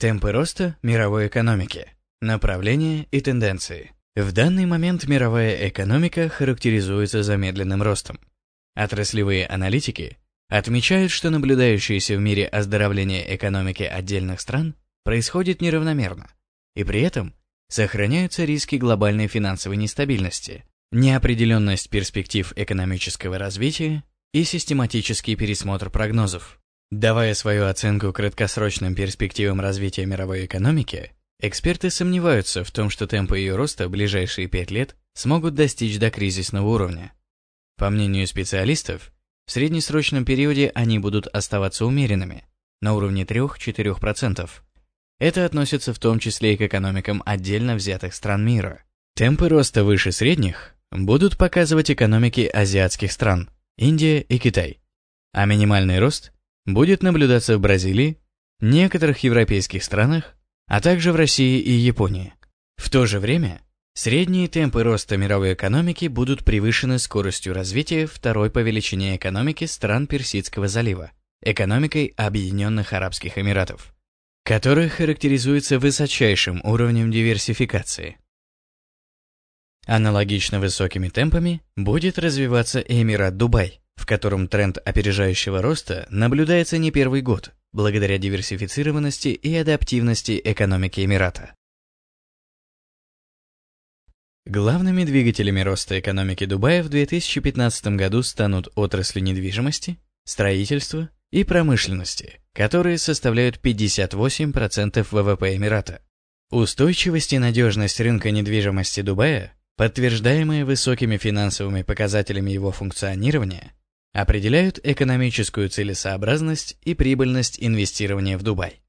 Темпы роста мировой экономики. Направления и тенденции. В данный момент мировая экономика характеризуется замедленным ростом. Отраслевые аналитики отмечают, что наблюдающееся в мире оздоровление экономики отдельных стран происходит неравномерно, и при этом сохраняются риски глобальной финансовой нестабильности, неопределенность перспектив экономического развития и систематический пересмотр прогнозов. Давая свою оценку краткосрочным перспективам развития мировой экономики, эксперты сомневаются в том, что темпы ее роста в ближайшие пять лет смогут достичь до кризисного уровня. По мнению специалистов, в среднесрочном периоде они будут оставаться умеренными, на уровне 3-4%. Это относится в том числе и к экономикам отдельно взятых стран мира. Темпы роста выше средних будут показывать экономики азиатских стран, Индия и Китай. А минимальный рост будет наблюдаться в Бразилии, некоторых европейских странах, а также в России и Японии. В то же время Средние темпы роста мировой экономики будут превышены скоростью развития второй по величине экономики стран Персидского залива, экономикой Объединенных Арабских Эмиратов, которая характеризуется высочайшим уровнем диверсификации. Аналогично высокими темпами будет развиваться Эмират Дубай, в котором тренд опережающего роста наблюдается не первый год, благодаря диверсифицированности и адаптивности экономики Эмирата. Главными двигателями роста экономики Дубая в 2015 году станут отрасли недвижимости, строительства и промышленности, которые составляют 58% ВВП Эмирата. Устойчивость и надежность рынка недвижимости Дубая, подтверждаемые высокими финансовыми показателями его функционирования, определяют экономическую целесообразность и прибыльность инвестирования в Дубай.